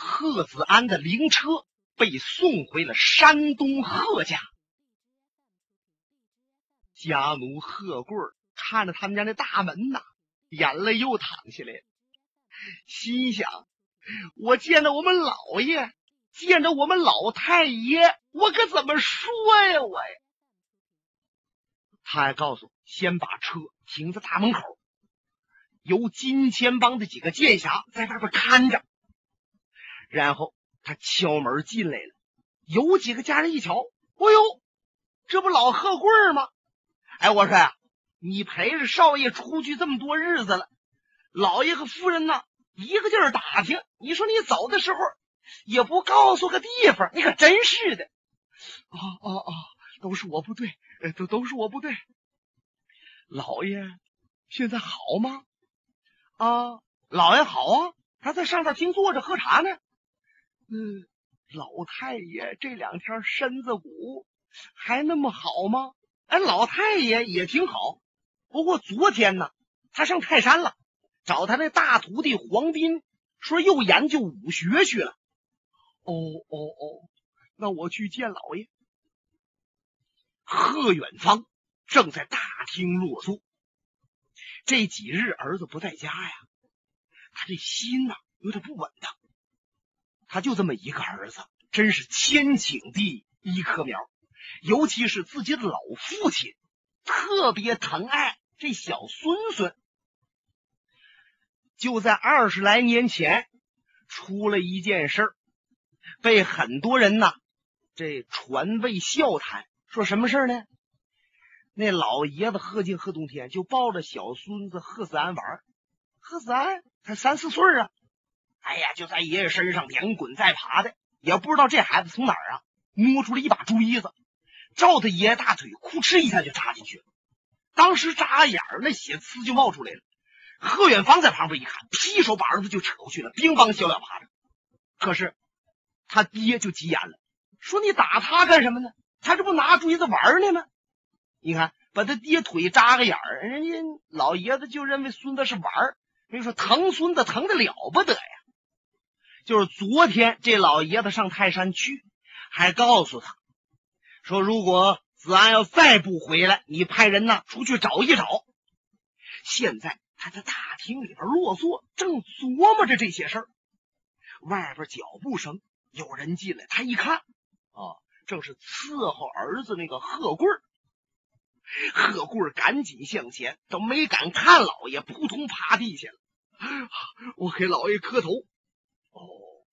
贺子安的灵车被送回了山东贺家。家奴贺贵看着他们家那大门呐，眼泪又淌下来了，心想：我见着我们老爷，见着我们老太爷，我可怎么说呀？我呀！他还告诉，先把车停在大门口，由金钱帮的几个剑侠在外边看着。然后他敲门进来了，有几个家人一瞧，哎呦，这不老贺贵吗？哎，我说呀，你陪着少爷出去这么多日子了，老爷和夫人呢一个劲儿打听，你说你走的时候也不告诉个地方，你可真是的。啊啊啊！都是我不对，都都是我不对。老爷现在好吗？啊，老爷好啊，他在上头厅坐着喝茶呢。嗯，老太爷这两天身子骨还那么好吗？哎，老太爷也挺好，不过昨天呢，他上泰山了，找他那大徒弟黄斌，说又研究武学去了。哦哦哦，那我去见老爷。贺远方正在大厅落座，这几日儿子不在家呀，他这心呐有点不稳当。他就这么一个儿子，真是千顷地一棵苗，尤其是自己的老父亲，特别疼爱这小孙孙。就在二十来年前，出了一件事儿，被很多人呐这传为笑谈。说什么事呢？那老爷子贺敬贺冬天就抱着小孙子贺子安玩贺子安才三四岁啊，哎呀，就在爷爷身上连滚带爬的，也不知道这孩子从哪儿啊摸出了一把锥子，照他爷爷大腿，哭哧一下就扎进去了。当时扎眼儿，那血呲就冒出来了。贺远芳在旁边一看，劈手把儿子就扯过去了，乒乓小两巴掌。可是他爹就急眼了，说：“你打他干什么呢？”他这不拿锥子玩呢吗？你看，把他爹腿扎个眼儿，人家老爷子就认为孙子是玩儿。人说疼孙子疼的了不得呀。就是昨天这老爷子上泰山去，还告诉他说，如果子安要再不回来，你派人呢出去找一找。现在他在大厅里边落座，正琢磨着这些事儿。外边脚步声，有人进来，他一看，啊。正是伺候儿子那个贺贵儿，贺贵儿赶紧向前，都没敢看老爷，扑通趴地下了。我给老爷磕头。哦，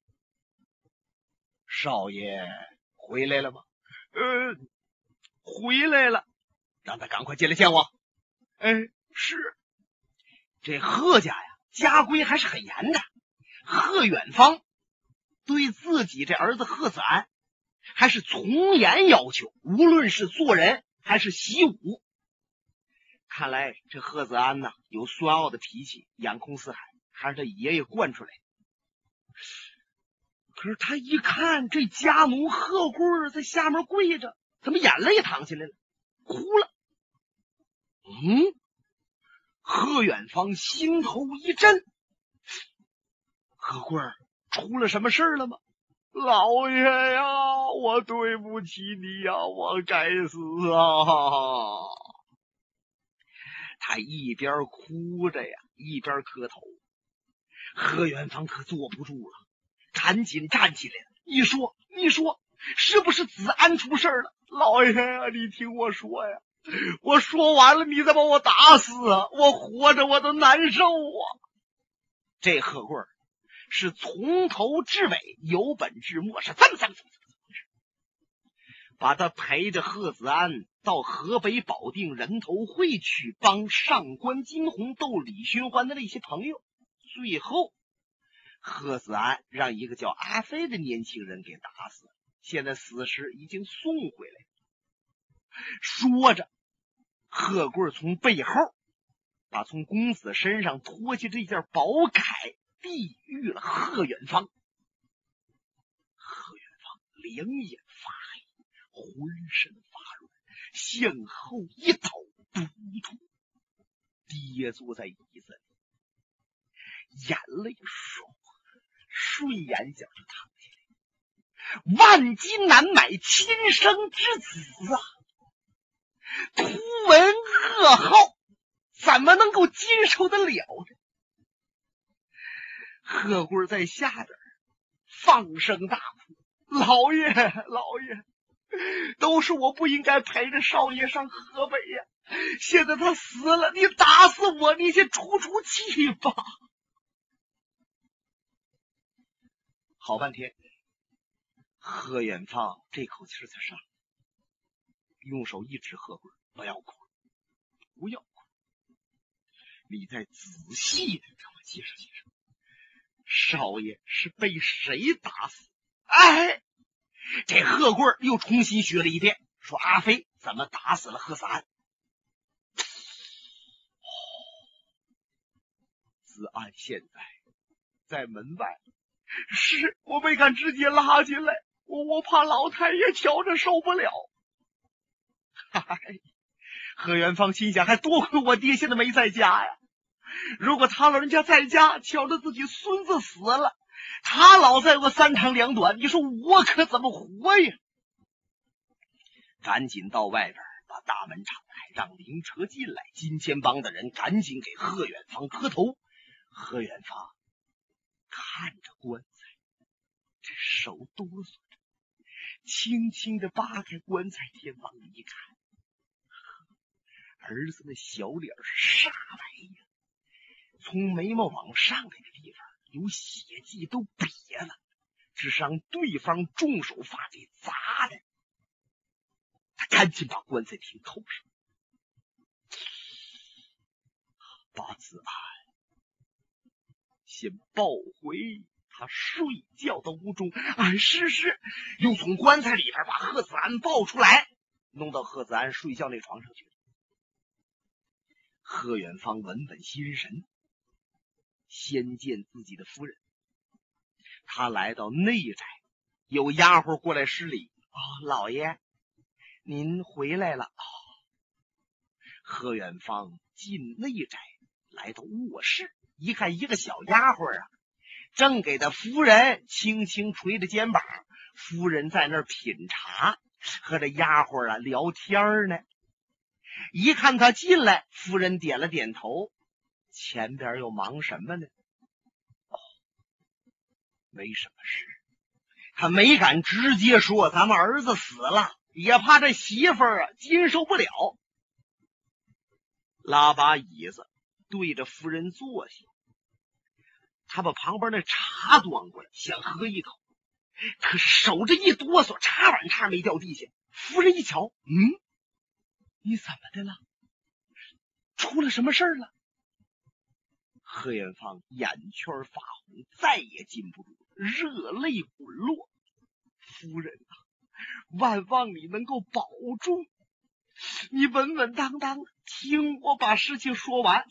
少爷回来了吗？呃，回来了，让他赶快进来见我。哎，是。这贺家呀，家规还是很严的。贺远方对自己这儿子贺子安。还是从严要求，无论是做人还是习武。看来这贺子安呐，有酸傲的脾气，眼空四海，还是他爷爷惯出来的。可是他一看这家奴贺贵在下面跪着，怎么眼泪淌下来了，哭了。嗯，贺远方心头一震，贺贵出了什么事了吗？老爷呀，我对不起你呀，我该死啊！他一边哭着呀，一边磕头。何元芳可坐不住了，赶紧站起来。你说，你说，是不是子安出事了？老爷啊，你听我说呀，我说完了，你再把我打死啊！我活着我都难受啊！这贺贵儿。是从头至尾有本至末，是这么这么这么这么回事。把他陪着贺子安到河北保定人头会去帮上官金鸿斗李寻欢的那些朋友，最后贺子安让一个叫阿飞的年轻人给打死了。现在死尸已经送回来。说着，贺贵从背后把从公子身上脱下这件宝铠。地狱了！贺远方，贺远方两眼发黑，浑身发软，向后一倒，扑通跌坐在椅子里，眼泪唰睡眼角就淌下来。万金难买亲生之子啊！图闻噩耗，怎么能够接受得了呢？贺贵在下边放声大哭：“老爷，老爷，都是我不应该陪着少爷上河北呀！现在他死了，你打死我，你先出出气吧！”好半天，贺远方这口气才上，用手一指贺贵：“不要哭，不要哭，你再仔细的给我介绍介绍。”少爷是被谁打死？哎，这贺贵又重新学了一遍，说阿飞怎么打死了贺子安？子安现在在门外，是我没敢直接拉进来，我我怕老太爷瞧着受不了。嗨，贺元芳心想，还多亏我爹现在没在家呀。如果他老人家在家，瞧着自己孙子死了，他老在个三长两短，你说我可怎么活呀？赶紧到外边把大门敞开，让灵车进来。金钱帮的人赶紧给贺远方磕头。贺远方看着棺材，这手哆嗦着，轻轻的扒开棺材贴，往里一看，儿子那小脸是煞白呀。从眉毛往上那个地方有血迹，都瘪了，只是让对方重手法给砸的。他赶紧把棺材听扣上，把子安先抱回他睡觉的屋中。俺试试，又从棺材里边把贺子安抱出来，弄到贺子安睡觉那床上去。贺远方稳稳心神。先见自己的夫人，他来到内宅，有丫鬟过来施礼。啊，老爷，您回来了。贺远方进内宅，来到卧室，一看一个小丫鬟啊，正给他夫人轻轻捶着肩膀。夫人在那儿品茶，和这丫鬟啊聊天呢。一看他进来，夫人点了点头。前边又忙什么呢？哦，没什么事。他没敢直接说咱们儿子死了，也怕这媳妇儿啊接受不了。拉把椅子对着夫人坐下，他把旁边那茶端过来，想喝一口，可是手这一哆嗦，茶碗差点没掉地下。夫人一瞧，嗯，你怎么的了？出了什么事儿了？贺远芳眼圈发红，再也禁不住，热泪滚落。夫人啊，万望你能够保重，你稳稳当当听我把事情说完。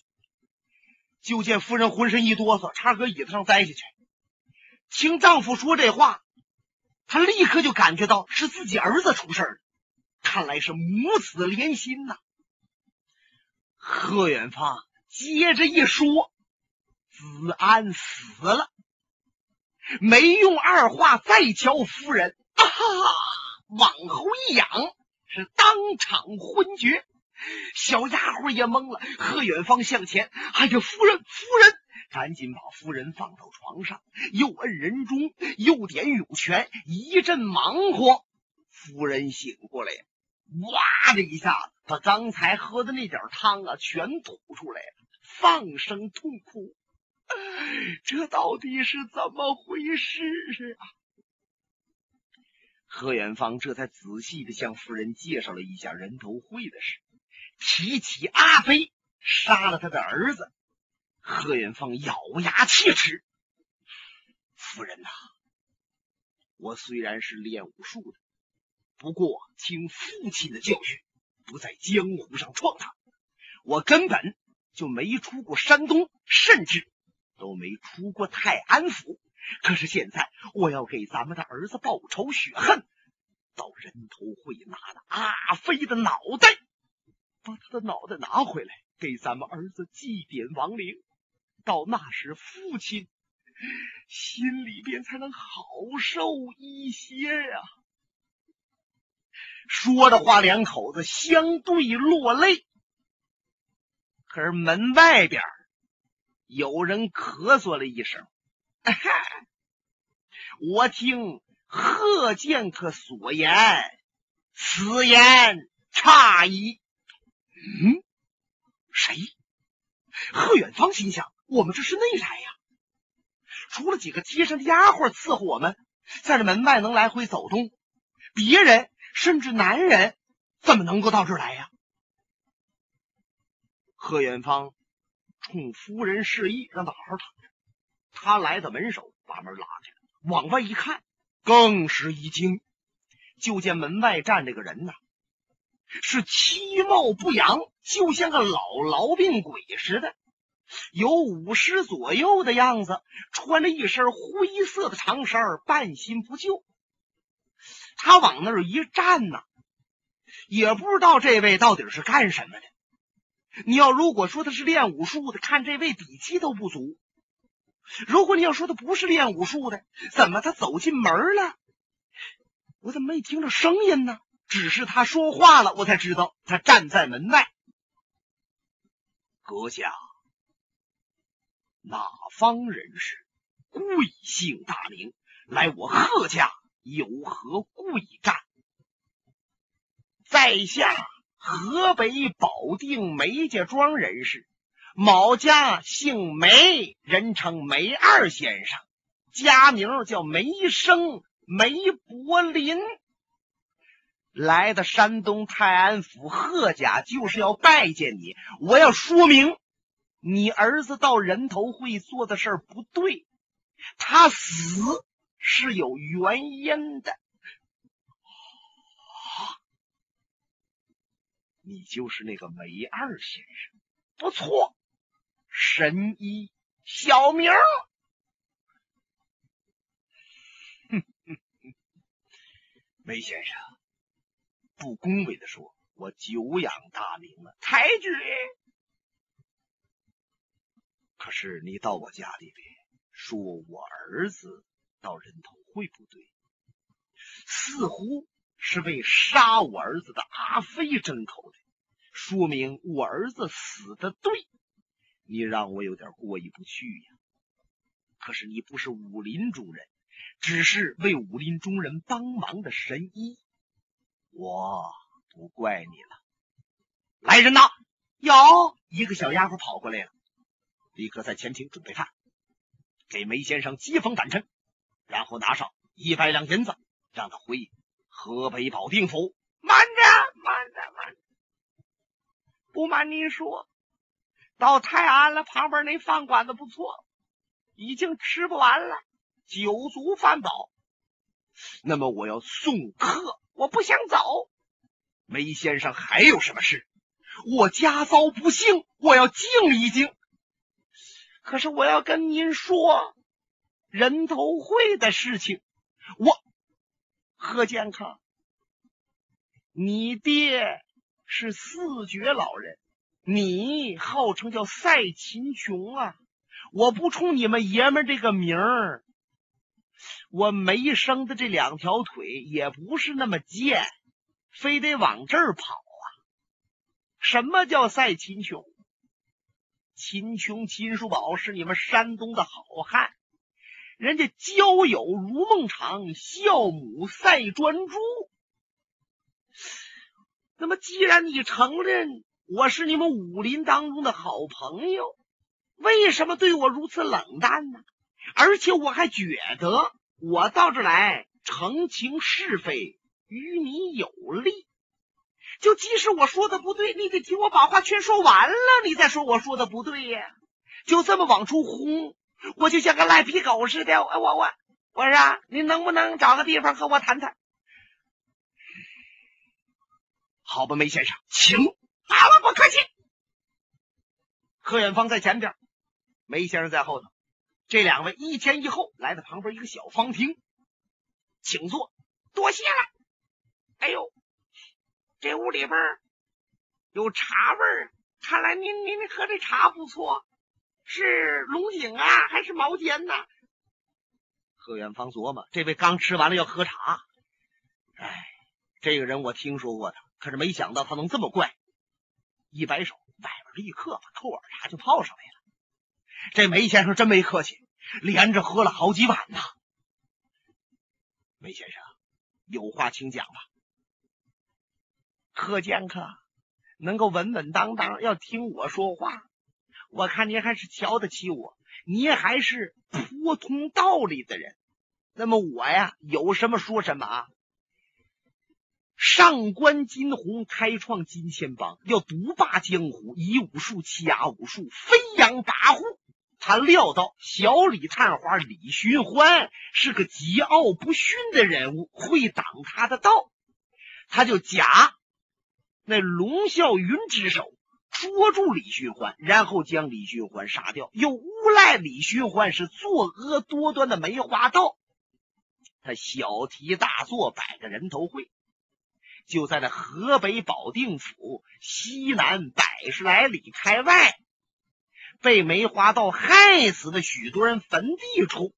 就见夫人浑身一哆嗦，差搁椅子上栽下去。听丈夫说这话，她立刻就感觉到是自己儿子出事了，看来是母子连心呐。贺远方接着一说。子安死了，没用二话，再瞧夫人啊，往后一仰，是当场昏厥。小丫鬟也懵了。贺远方向前，哎呀，夫人，夫人，赶紧把夫人放到床上，又摁人中，又点涌泉，一阵忙活，夫人醒过来，哇的一下子，把刚才喝的那点汤啊，全吐出来了，放声痛哭。这到底是怎么回事啊？贺远方这才仔细的向夫人介绍了一下人头会的事，提起阿飞杀了他的儿子。贺远方咬牙切齿：“夫人呐，我虽然是练武术的，不过听父亲的教训，不在江湖上闯荡，我根本就没出过山东，甚至……”都没出过泰安府，可是现在我要给咱们的儿子报仇雪恨，到人头会拿了阿飞的脑袋，把他的脑袋拿回来，给咱们儿子祭奠亡灵。到那时，父亲心里边才能好受一些呀。说着话，两口子相对落泪。可是门外边有人咳嗽了一声：“我听贺剑客所言，此言差矣。”嗯，谁？贺远方心想：我们这是内宅呀，除了几个街上的丫鬟伺候我们，在这门外能来回走动，别人甚至男人怎么能够到这儿来呀？贺远方冲夫人示意，让他好好躺着。他来到门首，把门拉开了，往外一看，更是一惊，就见门外站着个人呐。是其貌不扬，就像个老痨病鬼似的，有五十左右的样子，穿着一身灰色的长衫，半新不旧。他往那儿一站呢，也不知道这位到底是干什么的。你要如果说他是练武术的，看这位底气都不足；如果你要说他不是练武术的，怎么他走进门了？我怎么没听着声音呢？只是他说话了，我才知道他站在门外。阁下，哪方人士？贵姓大名？来我贺家有何贵干？在下河北保定梅家庄人士，某家姓梅，人称梅二先生，家名叫梅生，梅柏林。来的山东泰安府贺家，就是要拜见你。我要说明，你儿子到人头会做的事儿不对，他死是有原因的。你就是那个梅二先生，不错，神医小名。梅先生。不恭维的说：“我久仰大名了，太君。可是你到我家里边，说我儿子到人头会不对，似乎是为杀我儿子的阿飞争口的，说明我儿子死的对，你让我有点过意不去呀。可是你不是武林中人，只是为武林中人帮忙的神医。”我不怪你了。来人呐！有一个小丫鬟跑过来了，立刻在前厅准备饭，给梅先生接风掸尘，然后拿上一百两银子，让他回河北保定府。慢着，慢着，慢着！不瞒您说，到泰安了，旁边那饭馆子不错，已经吃不完了，酒足饭饱。那么我要送客。我不想走，梅先生还有什么事？我家遭不幸，我要静一静。可是我要跟您说人头会的事情。我贺健康，你爹是四绝老人，你号称叫赛秦琼啊！我不冲你们爷们这个名儿。我没生的这两条腿也不是那么贱，非得往这儿跑啊！什么叫赛秦琼？秦琼、秦叔宝是你们山东的好汉，人家交友如孟尝，孝母赛专诸。那么，既然你承认我是你们武林当中的好朋友，为什么对我如此冷淡呢？而且我还觉得。我到这来澄清是非，与你有利。就即使我说的不对，你得听我把话全说完了，你再说我说的不对呀。就这么往出轰，我就像个赖皮狗似的。我我我我说，你能不能找个地方和我谈谈？好吧，梅先生，请。好了，不客气。贺远方在前边，梅先生在后头。这两位一前一后来到旁边一个小方厅，请坐，多谢了。哎呦，这屋里边有茶味儿，看来您您喝这茶不错，是龙井啊，还是毛尖呢？贺远方琢磨，这位刚吃完了要喝茶。哎，这个人我听说过他，可是没想到他能这么怪。一摆手，外边立刻把扣耳茶就泡上来了。这梅先生真没客气，连着喝了好几碗呢。梅先生，有话请讲吧。贺剑客，能够稳稳当当要听我说话，我看您还是瞧得起我。您还是颇通道理的人，那么我呀，有什么说什么啊。上官金鸿开创金钱帮，要独霸江湖，以武术欺压武术，飞扬跋扈。他料到小李探花李寻欢是个桀骜不驯的人物，会挡他的道，他就假那龙啸云之手。捉住李寻欢，然后将李寻欢杀掉，又诬赖李寻欢是作恶多端的梅花道。他小题大做，摆个人头会，就在那河北保定府西南百十来里开外，被梅花道害死的许多人坟地处。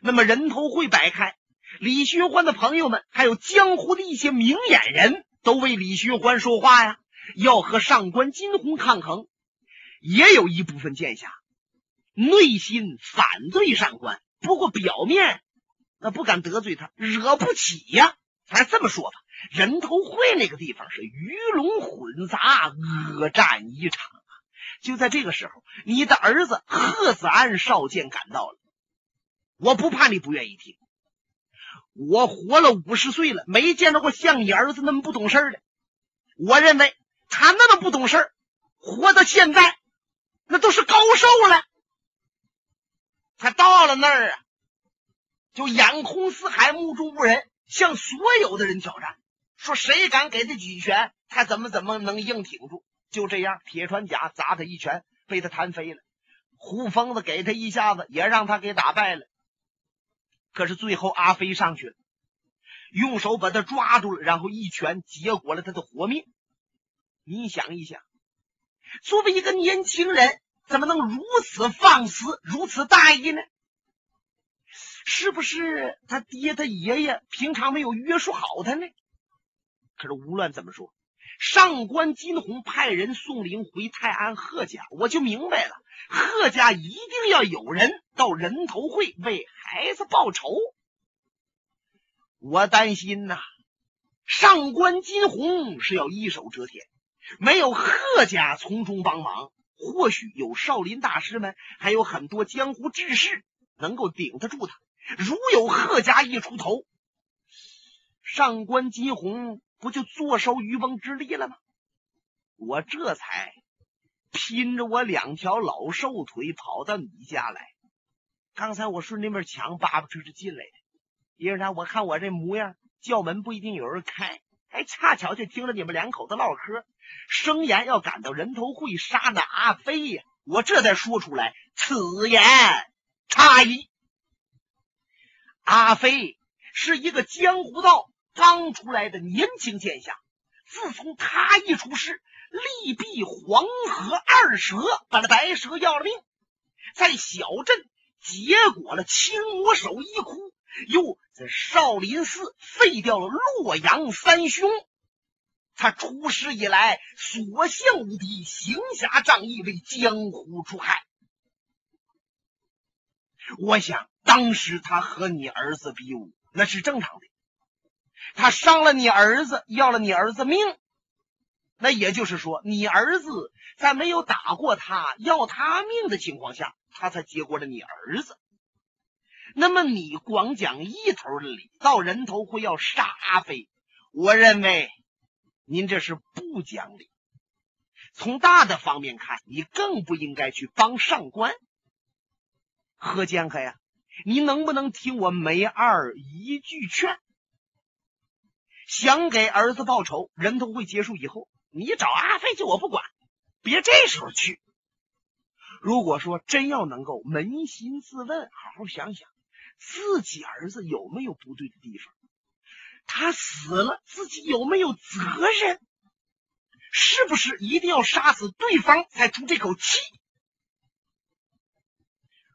那么人头会摆开，李寻欢的朋友们，还有江湖的一些明眼人都为李寻欢说话呀。要和上官金鸿抗衡，也有一部分剑侠内心反对上官，不过表面那不敢得罪他，惹不起呀。咱这么说吧，人头会那个地方是鱼龙混杂，恶战一场。就在这个时候，你的儿子贺子安少剑赶到了。我不怕你不愿意听，我活了五十岁了，没见着过像你儿子那么不懂事的。我认为。他那么不懂事活到现在，那都是高寿了。他到了那儿啊，就眼空四海，目中无人，向所有的人挑战，说谁敢给他几拳，他怎么怎么能硬挺住。就这样，铁船甲砸他一拳，被他弹飞了；胡疯子给他一下子，也让他给打败了。可是最后，阿飞上去了，用手把他抓住了，然后一拳结果了他的活命。你想一想，作为一个年轻人，怎么能如此放肆、如此大意呢？是不是他爹、他爷爷平常没有约束好他呢？可是无论怎么说，上官金鸿派人送灵回泰安贺家，我就明白了，贺家一定要有人到人头会为孩子报仇。我担心呐，上官金鸿是要一手遮天。没有贺家从中帮忙，或许有少林大师们，还有很多江湖志士能够顶得住他。如有贺家一出头，上官金鸿不就坐收渔翁之利了吗？我这才拼着我两条老瘦腿跑到你家来。刚才我顺那面墙，巴巴哧哧进来的，因为啥？我看我这模样，叫门不一定有人开。哎，恰巧就听着你们两口子唠嗑，声言要赶到人头会杀那阿飞呀！我这才说出来，此言差矣。阿飞是一个江湖道刚出来的年轻剑侠，自从他一出世，力毙黄河二蛇，把那白蛇要了命，在小镇结果了青魔手一哭。又在少林寺废掉了洛阳三兄，他出师以来所向无敌，行侠仗义，为江湖除害。我想当时他和你儿子比武，那是正常的。他伤了你儿子，要了你儿子命，那也就是说，你儿子在没有打过他要他命的情况下，他才结果了你儿子。那么你光讲一头的理，到人头会要杀阿飞，我认为您这是不讲理。从大的方面看，你更不应该去帮上官。何剑客呀，你能不能听我梅二一句劝？想给儿子报仇，人头会结束以后，你找阿飞去，我不管，别这时候去。如果说真要能够扪心自问，好好想想。自己儿子有没有不对的地方？他死了，自己有没有责任？是不是一定要杀死对方才出这口气？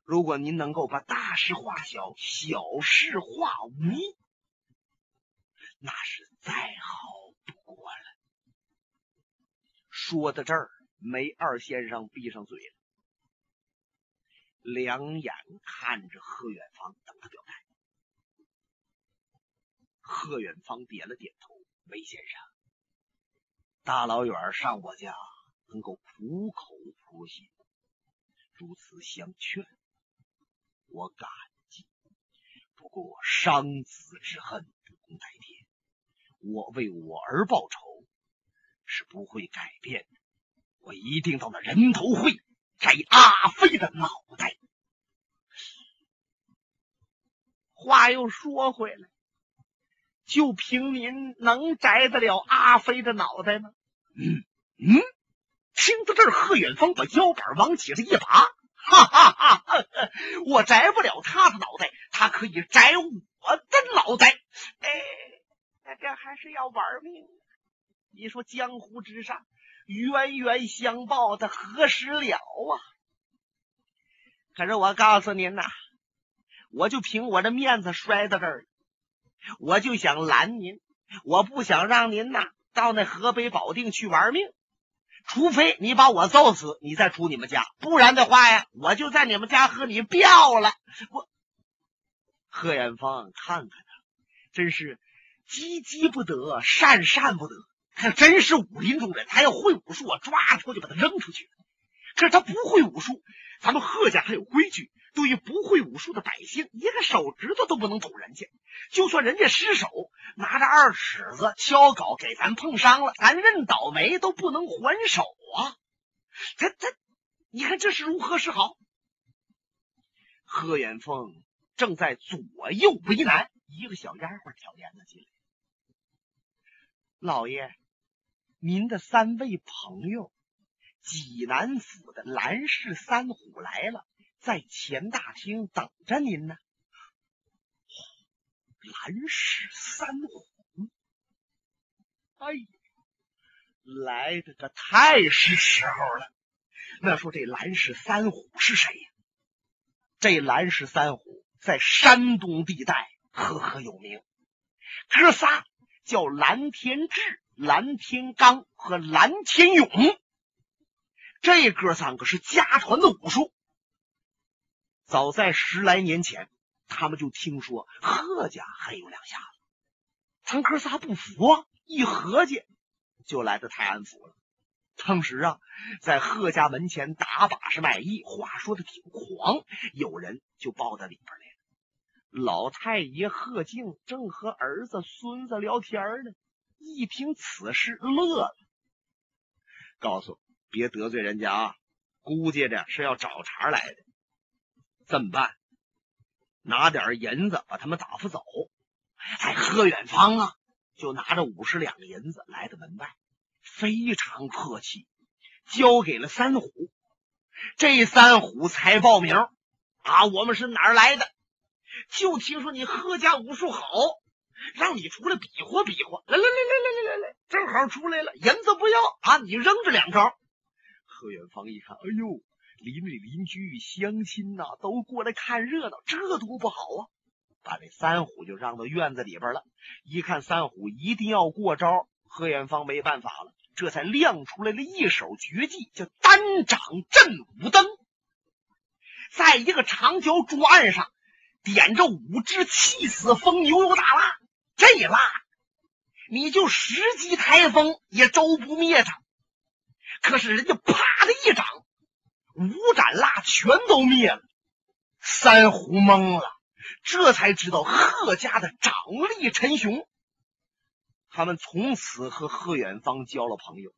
如果您能够把大事化小，小事化无，那是再好不过了。说到这儿，梅二先生闭上嘴了，两眼看着贺远芳，等他表态。贺远芳点了点头：“梅先生，大老远上我家，能够苦口婆心如此相劝。”我感激，不过伤子之恨不共戴天。我为我儿报仇是不会改变的。我一定到那人头会摘阿飞的脑袋。话又说回来，就凭您能摘得了阿飞的脑袋吗？嗯嗯。听到这儿，贺远芳把腰板往起了一拔。哈哈哈哈！我摘不了他的脑袋，他可以摘我的脑袋。哎，那这还是要玩命。你说江湖之上冤冤相报的何时了啊？可是我告诉您呐，我就凭我的面子摔到这儿，我就想拦您，我不想让您呐到那河北保定去玩命。除非你把我揍死，你再出你们家，不然的话呀，我就在你们家和你彪了。我贺远芳看看他，真是积积不得，善善不得。他真是武林中人，他要会武术，我抓出去把他扔出去。可是他不会武术，咱们贺家还有规矩。对于不会武术的百姓，一个手指头都不能捅人家。就算人家失手，拿着二尺子敲镐给咱碰伤了，咱认倒霉都不能还手啊！他他，你看这是如何是好？贺远凤正在左右为难，一个小丫鬟挑帘子进来：“老爷，您的三位朋友，济南府的蓝氏三虎来了。”在前大厅等着您呢。蓝氏三虎，哎呀，来的可太是时候了。那说这蓝氏三虎是谁呀？这蓝氏三虎在山东地带赫赫有名，哥仨叫蓝天志、蓝天刚和蓝天勇。这哥三个是家传的武术。早在十来年前，他们就听说贺家还有两下子，咱哥仨不服啊！一合计，就来到泰安府了。当时啊，在贺家门前打把式卖艺，话说的挺狂，有人就抱到里边来了。老太爷贺敬正和儿子、孙子聊天呢，一听此事乐了，告诉别得罪人家啊，估计着是要找茬来的。这么办？拿点银子把他们打发走。哎，贺远方啊，就拿着五十两银子来到门外，非常客气，交给了三虎。这三虎才报名啊，我们是哪儿来的？就听说你贺家武术好，让你出来比划比划。来来来来来来来来，正好出来了，银子不要啊，你扔着两招。贺远方一看，哎呦！邻里邻居乡亲呐，都过来看热闹，这多不好啊！把这三虎就让到院子里边了。一看三虎一定要过招，贺远芳没办法了，这才亮出来了一手绝技，叫单掌震五灯。在一个长条桌案上点着五只气死风牛油大蜡，这蜡你就十级台风也周不灭它。可是人家啪的一掌。五盏蜡全都灭了，三虎懵了，这才知道贺家的掌力沉雄。他们从此和贺远方交了朋友，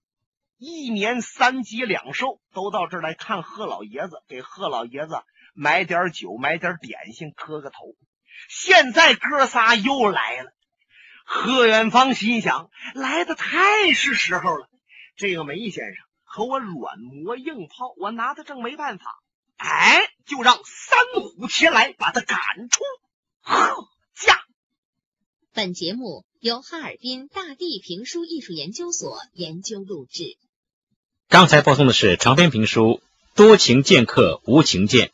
一年三节两寿，都到这儿来看贺老爷子，给贺老爷子买点酒，买点点心，磕个头。现在哥仨又来了，贺远方心想，来的太是时候了。这个梅先生。和我软磨硬泡，我拿他正没办法，哎，就让三虎前来把他赶出贺家。本节目由哈尔滨大地评书艺术研究所研究录制。刚才播送的是长篇评书《多情剑客无情剑》。